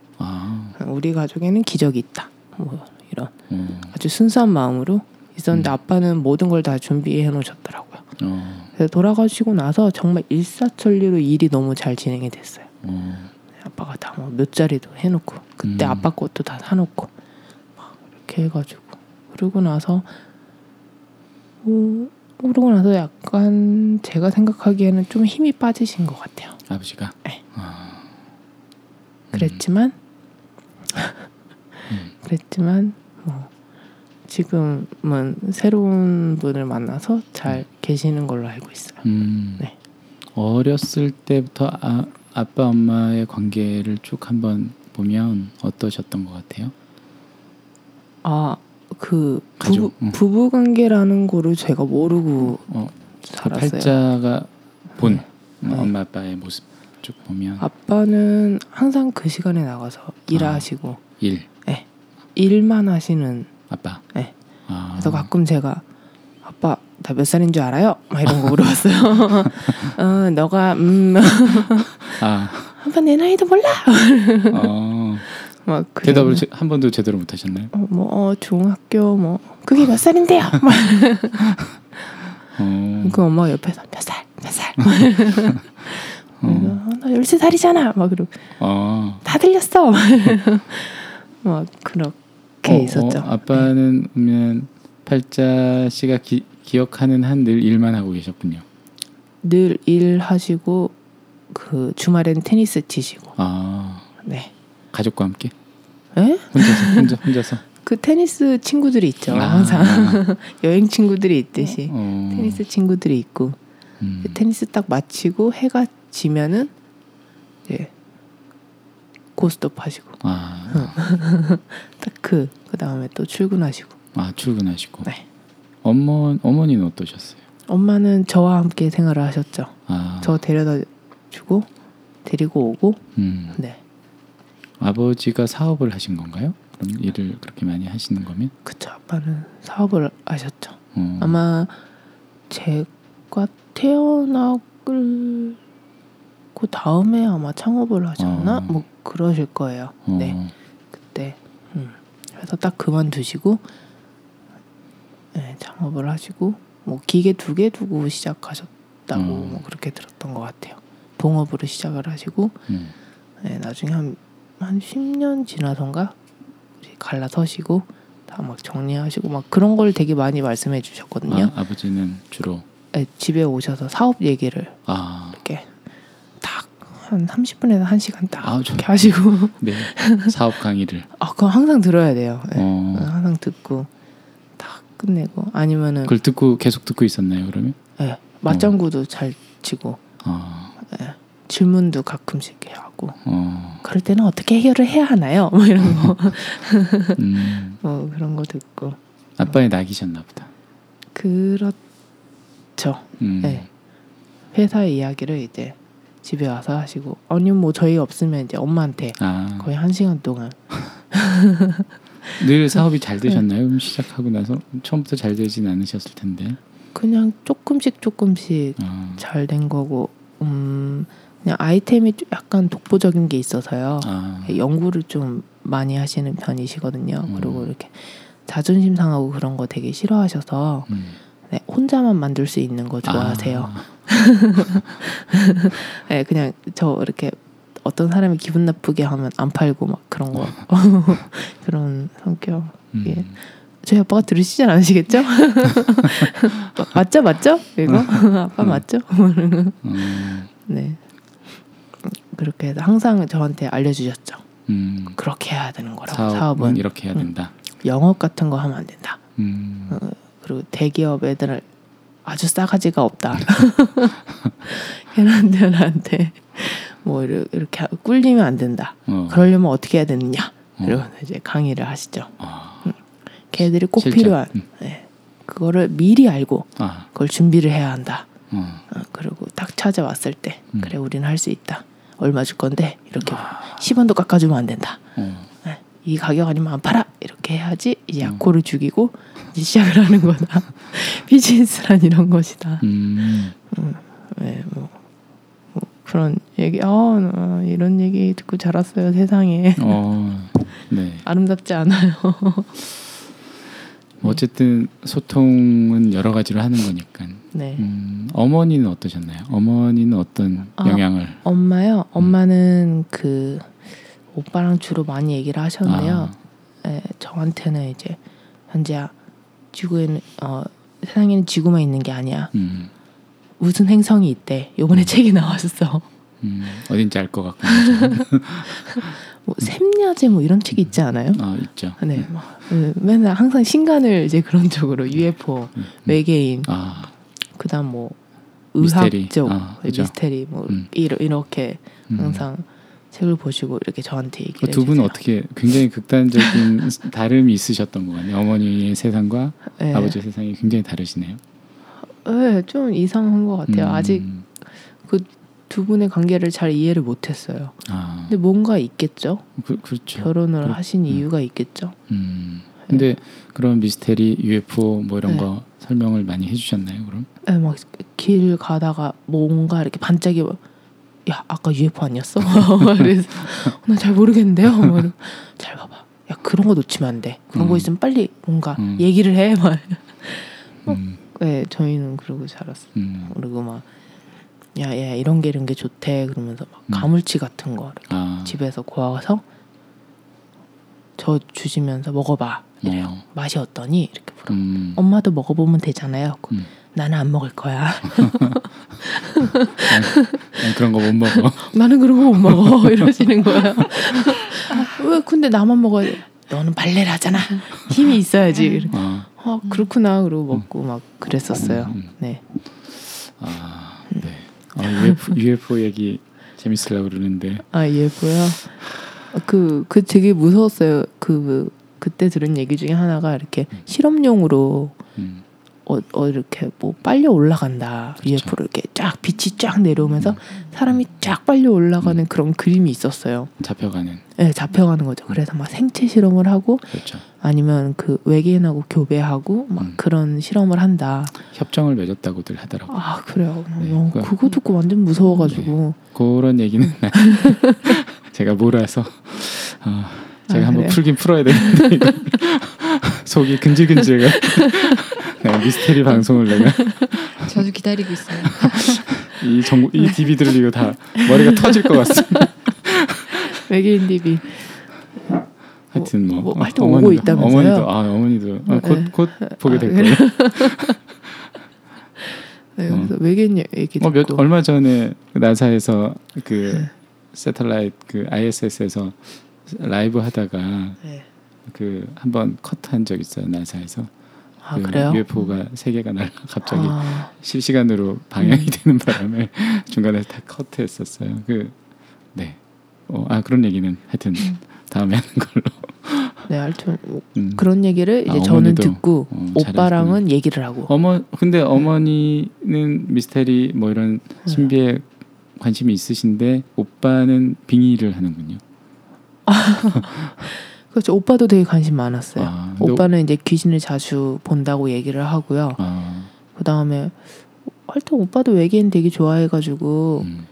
우리 가족에는 기적이 있다. 뭐 이런 어. 아주 순수한 마음으로 있었는데 음. 아빠는 모든 걸 다 준비해 놓으셨더라고요. 어. 그래서 돌아가시고 나서 정말 일사천리로 일이 너무 잘 진행이 됐어요. 어. 아빠가 다 뭐 몇 자리도 해놓고 그때 음. 아빠 것도 다 사놓고 막 이렇게 해가지고 그러고 나서 어, 그러고 나서 약간 제가 생각하기에는 좀 힘이 빠지신 것 같아요. 아버지가. 네. 아. 그랬지만 음. 그랬지만 뭐 지금은 새로운 분을 만나서 잘 계시는 걸로 알고 있어요. 음. 네. 어렸을 때부터 아, 아빠 엄마의 관계를 쭉 한번 보면 어떠셨던 것 같아요? 아그 가족, 부부 응. 부부 관계라는 거를 제가 모르고 어, 그 살았어요. 팔자가 본 네. 네. 엄마 아빠의 모습 쭉 보면 아빠는 항상 그 시간에 나가서 아. 일하시고 일 일만 하시는 아빠. 네. 아. 그래서 가끔 제가 아빠 나 몇 살인 줄 알아요? 막 이런 거 물어봤어요. 어, 너가 음 아. 아빠 내 나이도 몰라. 어. 막 대답을 제- 한 번도 제대로 못 하셨나요? 어, 뭐 어, 중학교 뭐 그게 몇 살인데요? 막 어. 그 엄마가 옆에서 몇 살, 몇 살 어. 나 13살이잖아. 막 그러고 어. 다 들렸어. 막 그렇게 어, 있었죠. 어, 아빠는 그러면 팔자 씨가 기, 기억하는 한 늘 일만 하고 계셨군요. 늘 일하시고 그 주말엔 테니스 치시고. 아 네. 가족과 함께 에? 혼자서 혼자 혼자서 그 테니스 친구들이 있죠. 아, 항상 여행 친구들이 있듯이 어, 테니스 친구들이 있고 음. 그 테니스 딱 마치고 해가 지면은 이제 고스톱 하시고 아, 딱그 그 다음에 또 출근하시고. 아 출근하시고 네. 어머 어머니는 어떠셨어요? 엄마는 저와 함께 생활을 하셨죠. 아, 저 데려다 주고 데리고 오고 음. 네 아버지가 사업을 하신 건가요? 그럼 일을 그렇게 많이 하시는 거면 그쵸 아빠는 사업을 하셨죠. 어, 아마 제가 태어나고 그 다음에 아마 창업을 하셨나 어. 뭐 그러실 거예요. 어, 네 그때 음. 그래서 딱 그만두시고 네, 창업을 하시고 뭐 기계 두 개 두고 시작하셨다고 음. 뭐 그렇게 들었던 것 같아요. 동업으로 시작을 하시고 음. 네, 나중에 한, 한 10년 지나선가 갈라서시고 다 막 정리하시고 막 그런 걸 되게 많이 말씀해 주셨거든요. 아, 아버지는 주로 네, 집에 오셔서 사업 얘기를 아, 한 30분에서 1시간 딱 아, 좀- 이렇게 하시고 네 사업 강의를 아 그거 항상 들어야 돼요. 네. 어, 항상 듣고 딱 끝내고 아니면은 그걸 듣고 계속 듣고 있었나요 그러면? 네, 맞장구도 잘 치고 아, 네, 질문도 가끔씩 하고 어, 그럴 때는 어떻게 해결을 해야 하나요? 뭐 이런 거, 음, 뭐 그런 거 듣고 아빠의 낙이셨나 보다. 그렇죠. 음, 네. 회사 이야기를 이제 집에 와서 하시고 아니면 뭐 저희 없으면 이제 엄마한테 아, 거의 한 시간 동안 늘 사업이 잘 되셨나요? 그럼 시작하고 나서 처음부터 잘 되진 않으셨을 텐데. 그냥 조금씩 조금씩 아, 잘된 거고 음 그냥 아이템이 좀 약간 독보적인 게 있어서요. 아, 연구를 좀 많이 하시는 편이시거든요. 음. 그리고 이렇게 자존심 상하고 그런 거 되게 싫어하셔서 음. 네, 혼자만 만들 수 있는 거 좋아하세요. 아, 네, 그냥 저 이렇게 어떤 사람이 기분 나쁘게 하면 안 팔고 막 그런 거 그런 성격. 음. 예. 저희 아빠가 들으시진 않으시겠죠? 마- 맞죠, 맞죠? 이거 아빠 음. 맞죠? 음, 네. 그렇게 해서 항상 저한테 알려주셨죠. 음. 그렇게 해야 되는 거라고. 사업은, 사업은, 이렇게 해야 된다. 영업 같은 거 하면 안 된다. 음, 그리고 대기업 애들을 아주 싸가지가 없다. 걔네들한테 뭐 이렇게, 꿀리면 안 된다. 어, 그러려면 어떻게 해야 되느냐? 어. 이러면 이제 강의를 하시죠. 아, 걔들이 꼭 실전. 필요한 음. 네. 그거를 미리 알고 아, 그걸 준비를 해야 한다. 어, 어, 그리고 딱 찾아왔을 때 음. 그래 우리는 할 수 있다. 얼마 줄 건데 이렇게 아. 10원도 깎아주면 안 된다. 어, 네. 이 가격 아니면 안 팔아 이렇게 해야지 이제 음. 약호를 죽이고 시작을 하는 거다. 비즈니스란 이런 것이다. 음, 네, 뭐, 뭐 그런 얘기, 어, 어, 이런 얘기 듣고 자랐어요 세상에 어, 네. 아름답지 않아요. 어쨌든 소통은 여러 가지로 하는 거니까. 네, 음, 어머니는 어떠셨나요? 어머니는 어떤 아. 영향을? 엄마요. 엄마는 그 오빠랑 주로 많이 얘기를 하셨는데요. 아, 예, 저한테는 이제 현재야 지구에는 어, 세상에는 지구만 있는 게 아니야. 음, 무슨 행성이 있대. 요번에 책이 나왔어. 음, 어딘지 알 것 같고. 뭐 샘야제 뭐 이런 책이 있지 않아요? 아, 있죠. 네, 막, 음, 맨날 항상 신간을 이제 그런 쪽으로 UFO, 음, 음. 외계인, 아, 그다음 뭐 미스테리. 의학적 아, 그죠. 미스테리 뭐 음. 이러, 이렇게 음. 항상 책을 보시고 이렇게 저한테 얘기를 두 분은. 어떻게 굉장히 극단적인 다름이 있으셨던 것 같네요. 어머니의 세상과 네. 아버지의 세상이 굉장히 다르시네요. 네, 좀 이상한 것 같아요. 음, 아직 두 분의 관계를 잘 이해를 못했어요. 아, 근데 뭔가 있겠죠. 그, 그렇죠. 결혼을 그- 하신 음. 이유가 있겠죠. 음, 근데 그런 미스테리, UFO 뭐 이런 네. 거 설명을 많이 해주셨나요? 그럼? 네, 막 길 가다가 뭔가 이렇게 반짝이 야 아까 UFO 아니었어? 그래서 나 잘 모르겠는데요. 잘 봐봐. 야 그런 거 놓치면 안 돼. 그런 거 음. 있으면 빨리 뭔가 음. 얘기를 해. 막. 음, 네, 저희는 그러고 자랐어요. 음, 그리고 막 야 야 이런 게 이런 게 좋대 그러면서 막 음. 가물치 같은 거 아, 집에서 구워서 저 주시면서 먹어봐 이래요. 어. 맛이 어떠니 이렇게 물어. 음, 엄마도 먹어보면 되잖아요. 음. 나는 안 먹을 거야. 난 그런 거 못 먹어. 나는 그런 거 못 먹어 이러시는 거예요. 아, 왜 근데 나만 먹어야 돼? 너는 발레를 하잖아. 힘이 있어야지. 이렇게. 어, 아 그렇구나 그러고 먹고 막 그랬었어요. 음, 음. 네. 아, 네. 어, UFO, UFO 얘기 재밌으려고 그러는데. 아 예뻐요. 그, 그 되게 무서웠어요. 그, 그때 들은 얘기 중에 하나가 이렇게 실험용으로 음, 어, 어 이렇게 뭐 빨려 올라간다. 그쵸. UFO로 이렇게 쫙 빛이 쫙 내려오면서 사람이 쫙 빨려 올라가는 그런 그림이 있었어요. 잡혀가는. 네, 잡혀가는 거죠. 그래서 막 생체 실험을 하고 그렇죠. 아니면 그 외계인하고 교배하고 막 음. 그런 실험을 한다. 협정을 맺었다고들 하더라고. 아 그래요. 네, 어, 그거- 그거 듣고 완전 무서워가지고 그런 얘기는 제가 몰아서 어, 제가 아, 한번? 풀긴 풀어야 되는데 속이 근질근질. 내가 미스테리 방송을 내가 저도 기다리고 있어요. 이 정, 이 DVD를 이거 다 머리가 터질 것 같습니다. 외계인 DB 하여튼 뭐, 뭐 어, 하여튼 어머니도- 오고 있다면서요? 어머니도 아 어머니도 어, 곧, 네. 곧 보게 될 아, 거예요. 네, 그래서 외계인 얘기 듣고 어, 몇 얼마 전에 그 나사에서 그 네. 세텔라이트 그 ISS에서 라이브 하다가 네. 그 한번 컷한 적 있어요 나사에서. 아 그 그래요? UFO가 세 개가 날라 갑자기 아, 실시간으로 방영이 음. 되는 바람에 중간에 다 커트했었어요. 그 네. 어, 아 그런 얘기는 하여튼 음. 다음에 하는 걸로. 네, 하여튼 뭐 음. 그런 얘기를 이제 아, 저는 듣고 어, 오빠랑은 얘기를 하고 어머 근데 어머니는 미스테리 뭐 이런 네. 신비에 관심이 있으신데 오빠는 빙의를 하는군요. 그렇죠. 오빠도 되게 관심 많았어요. 아, 오빠는 이제 귀신을 자주 본다고 얘기를 하고요. 아, 그 다음에 하여튼 오빠도 외계인 되게 좋아해가지고 음,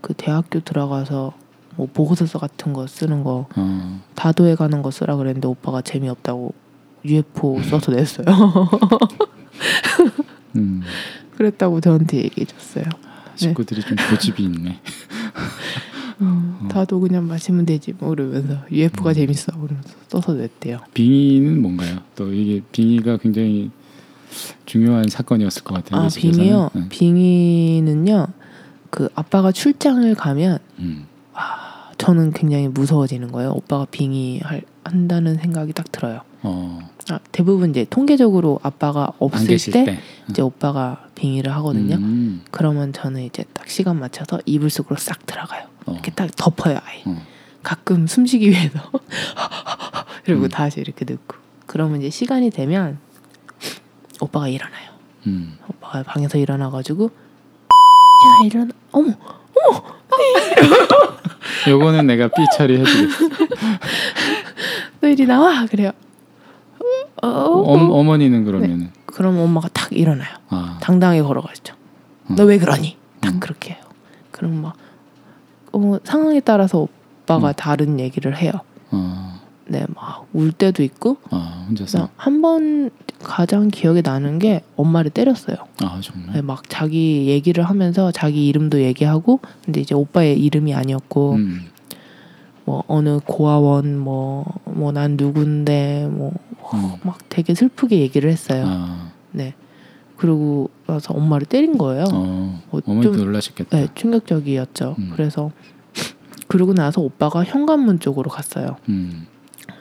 그 대학교 들어가서 뭐 보고서서 같은 거 쓰는 거 어, 다도해 가는 거 쓰라 그랬는데 오빠가 재미없다고 UFO 써서 냈어요. 음, 그랬다고 저한테 얘기해줬어요. 식구들이 좀 고집이 있네. 음, 다도 그냥 마시면 되지 뭐 그러면서 UFO가 음. 재밌어 그러면서 써서 냈대요. 빙의는 뭔가요? 또 이게 빙의가 굉장히 중요한 사건이었을 것 같아요. 아. 빙의요. 응. 빙의는요. 그 아빠가 출장을 가면 음, 저는 굉장히 무서워지는 거예요. 오빠가 빙의 할, 한다는 생각이 딱 들어요. 어, 아, 대부분 이제 통계적으로 아빠가 안 없을 때, 때, 이제 오빠가 빙의를 하거든요. 음, 그러면 저는 이제 딱 시간 맞춰서 이불 속으로 싹 들어가요. 어, 이렇게 딱 덮어요 아예. 어, 가끔 숨쉬기 위해서 그리고 음. 다시 이렇게 넣고. 그러면 이제 시간이 되면 오빠가 일어나요. 음, 오빠가 방에서 일어나가지고 야 일어나. 어머 요거는 내가 삐 처리해주겠어. 너 이리 나와 그래요. 어, 어, 어, 어. 어 머니는 그러면은 그럼 엄마가 탁 일어나요. 아, 당당하게 걸어가죠. 음. 너왜 그러니? 딱 음. 그렇게 해요. 그럼 막 어, 상황에 따라서 오빠가 음. 다른 얘기를 해요. 어, 네, 막 울 때도 있고. 아 혼자서 한 번 가장 기억에 나는 게 엄마를 때렸어요. 아 정말 네, 막 자기 얘기를 하면서 자기 이름도 얘기하고, 근데 이제 오빠의 이름이 아니었고, 음, 뭐 어느 고아원, 뭐 뭐 난 누군데, 뭐 막 음. 되게 슬프게 얘기를 했어요. 아, 네. 그러고 나서 엄마를 때린 거예요. 어, 어, 어머니도 좀- 놀라셨겠다. 네, 충격적이었죠. 음. 그래서 그러고 나서 오빠가 현관문 쪽으로 갔어요. 음,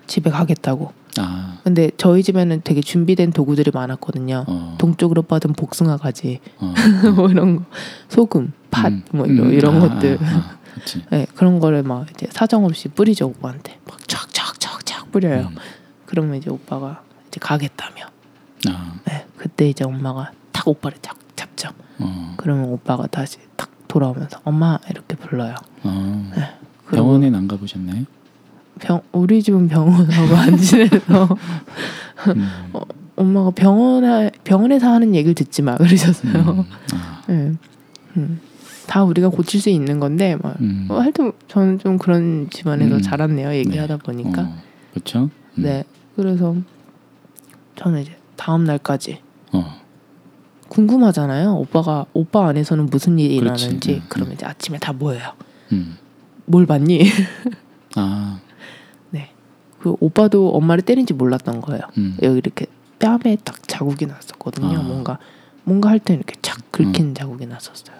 집에 가겠다고. 아, 근데 저희 집에는 되게 준비된 도구들이 많았거든요. 어, 동쪽으로 뻗은 복숭아 가지, 어, 뭐 이런 거, 소금, 팥, 음, 뭐 이런, 음, 이런 아, 것들. 아, 아. 네, 그런 거를 막 이제 사정 없이 뿌리죠 오빠한테. 막 촥촥촥촥 뿌려요. 음, 그러면 이제 오빠가 이제 가겠다며. 아, 네, 그때 이제 엄마가 탁 오빠를 탁 잡죠. 어, 그러면 오빠가 다시 탁 돌아오면서 엄마 이렇게 불러요. 어. 그리고 병원에 안 가보셨나요? 병 우리 집은 병원하고 안 지내서 음, 엄마가 병원 병원에서 하는 얘기를 듣지 마 그러셨어요. 음, 아, 네. 음. 다 우리가 고칠 수 있는 건데 막 음, 어, 하여튼 저는 좀 그런 집안에서 음. 자랐네요 얘기하다 네. 보니까 어, 그렇죠. 음, 네 그래서 저는 이제 다음 날까지 어, 궁금하잖아요. 오빠가 오빠 안에서는 무슨 일이 그렇지. 일어나는지. 음, 그러면 이제 아침에 다 모여요. 음. 뭘 봤니? 아, 그 오빠도 엄마를 때린지 몰랐던 거예요. 음. 여기 이렇게 뺨에 딱 자국이 났었거든요. 아. 뭔가 뭔가 할때 이렇게 착 긁힌 자국이 났었어요.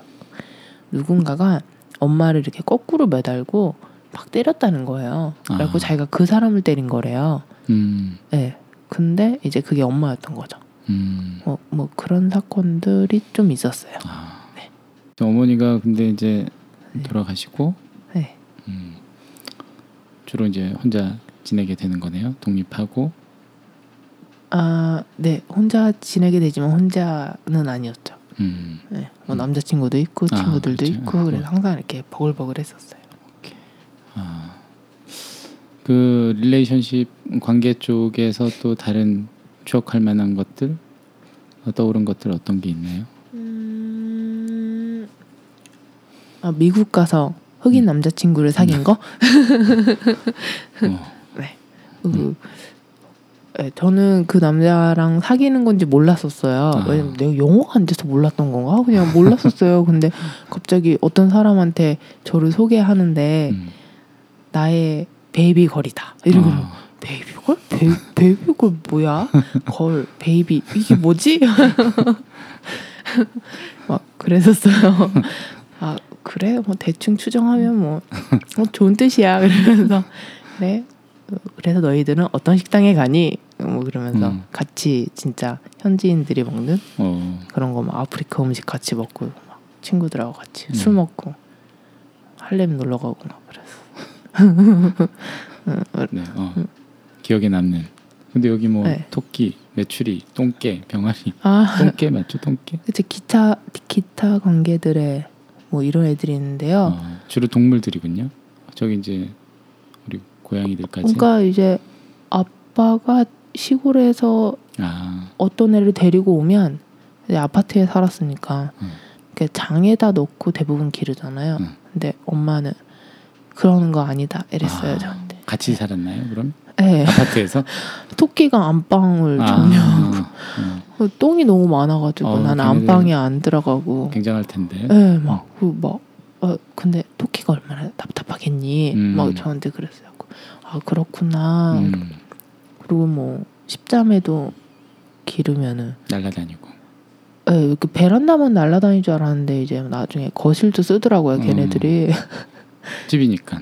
누군가가 엄마를 이렇게 거꾸로 매달고 막 때렸다는 거예요. 그래갖고 아. 자기가 그 사람을 때린 거래요. 음, 네. 근데 이제 그게 엄마였던 거죠. 음. 뭐, 뭐 그런 사건들이 좀 있었어요. 아. 네. 어머니가 근데 이제 네. 돌아가시고 네. 음, 주로 이제 혼자 지내게 되는 거네요. 독립하고. 아, 네. 혼자 지내게 되지만 혼자는 아니었죠. 음, 네. 뭐 음. 남자친구도 있고 아, 친구들도 그렇죠. 있고 그래서 항상 이렇게 버글버글 했었어요. 아, 그 릴레이션십 관계 쪽에서 또 다른 추억할 만한 것들 어, 떠오른 것들 어떤 게 있나요? 음... 아, 미국 가서 흑인 남자친구를 사귄 거? 어, 그, 네, 저는 그 남자랑 사귀는 건지 몰랐었어요. 아. 왜냐면 내가 영어가 안 돼서 몰랐던 건가? 그냥 몰랐었어요. 근데 갑자기 어떤 사람한테 저를 소개하는데 음. 나의 baby girl이다. 이러고 아, baby girl? ba-, baby girl 뭐야? girl baby 이게 뭐지? 막 그랬었어요. 아 그래? 뭐 대충 추정하면 뭐, 뭐 좋은 뜻이야. 그러면서 그래. 그래서 너희들은 어떤 식당에 가니? 뭐 그러면서 음. 같이 진짜 현지인들이 먹는 어, 그런 거 막 아프리카 음식 같이 먹고 막 친구들하고 같이 음. 술 먹고 할렘 놀러 가고 막 그랬어. 네, 어, 기억에 남는. 근데 여기 뭐 네. 토끼, 메추리, 똥개, 병아리, 아 똥개 맞죠? 똥개? 그치 기타 기타 관계들의 뭐 이런 애들이 있는데요. 어, 주로 동물들이군요. 저기 이제 우리 고양이들까지. 그러니까 이제 아빠가 시골에서 아, 어떤 애를 데리고 오면 아파트에 살았으니까 음. 장에다 넣고 대부분 기르잖아요. 음. 근데 엄마는 그러는 거 아니다 이랬어요 아, 저한테. 같이 살았나요? 그럼 네. 아파트에서? 토끼가 안방을 아, 정리하고 어, 똥이 너무 많아가지고 어, 걔네들- 안방에 안 들어가고. 굉장할 텐데. 네, 막, 그, 막, 어, 근데 토끼가 얼마나 답답하겠니? 음. 막 저한테 그랬어요. 아, 그렇구나. 음, 그리고 뭐, 십자매도 기르면은, 날라다니고. 예, 이렇게 베란다만 날아다닐 줄 알았는데, 이제 나중에 거실도 쓰더라고요, 음. 걔네들이. 집이니까.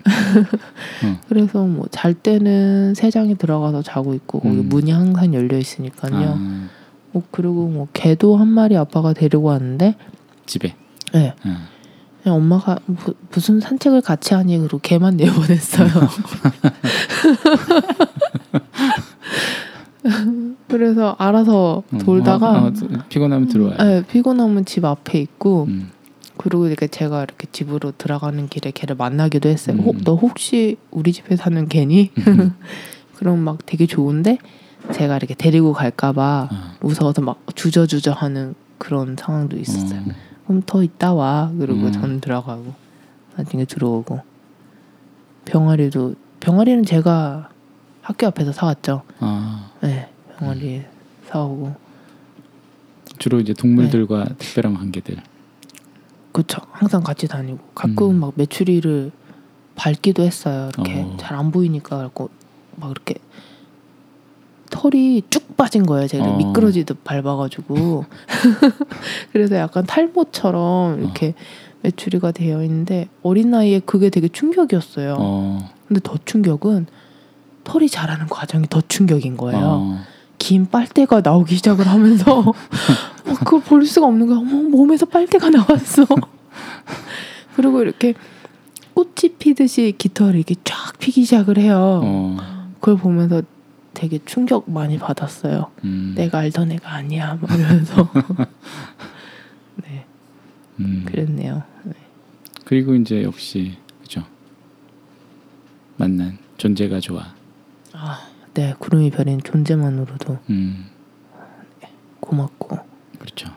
그래서 뭐, 잘 때는 세장에 들어가서 자고 있고, 거기 음. 문이 항상 열려 있으니까요. 아, 뭐, 그리고 뭐, 개도 한 마리 아빠가 데리고 왔는데, 집에. 예, 어. 그냥 엄마가 무, 무슨 산책을 같이 하니 그리고 개만 내보냈어요. 그래서 알아서 어, 돌다가 어, 어, 피곤하면 들어와요. 네, 피곤하면 집 앞에 있고 음, 그리고 이렇게 제가 이렇게 집으로 들어가는 길에 걔를 만나기도 했어요. 음. 혹, 너 혹시 우리 집에 사는 개니? 그럼 막 되게 좋은데 제가 이렇게 데리고 갈까봐 어, 무서워서 막 주저주저 하는 그런 상황도 있었어요. 어, 그럼 더 있다 와. 그리고 음. 전 들어가고 나중에 들어오고 병아리도 병아리는 제가 학교 앞에서 사왔죠. 아, 네, 병아리 사오고 주로 이제 동물들과 특별한 관계들. 그쵸. 항상 같이 다니고 가끔 음. 막 메추리를 밟기도 했어요. 이렇게 어. 잘안 보이니까 그래고 막 이렇게 털이 쭉 빠진 거예요. 제가 어. 미끄러지듯 밟아가지고 그래서 약간 탈모처럼 이렇게 메추리가 되어 있는데 어린 나이에 그게 되게 충격이었어요. 어, 근데 더 충격은 털이 자라는 과정이 더 충격인 거예요. 어, 긴 빨대가 나오기 시작을 하면서 막 그걸 볼 수가 없는 거야. 어머 몸에서 빨대가 나왔어. 그리고 이렇게 꽃이 피듯이 깃털이 이렇게 쫙 피기 시작을 해요. 어, 그걸 보면서 되게 충격 많이 받았어요. 음, 내가 알던 애가 아니야. 막 이러면서 네 음. 그랬네요. 그리고 이제 역시 그죠 만난 존재가 좋아. 아, 네 구름이 별인 존재만으로도 음, 고맙고 그렇죠.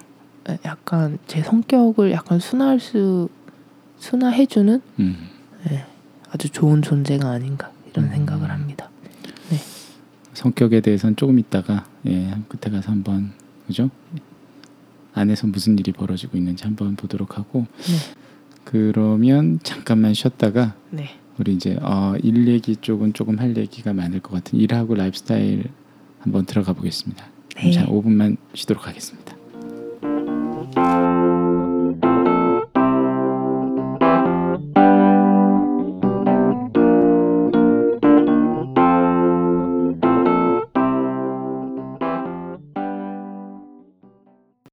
네, 약간 제 성격을 약간 순화할 수 순화해주는 음, 아주 좋은 존재가 아닌가 이런 음. 생각을 합니다. 성격에 대해서는 조금 있다가 예, 끝에 가서 한번 그죠 안에서 무슨 일이 벌어지고 있는지 한번 보도록 하고 네. 그러면 잠깐만 쉬었다가 네. 우리 이제 어, 일 얘기 쪽은 조금 할 얘기가 많을 것 같은 일하고 라이프스타일 한번 들어가 보겠습니다. 네. 자, 5분만 쉬도록 하겠습니다.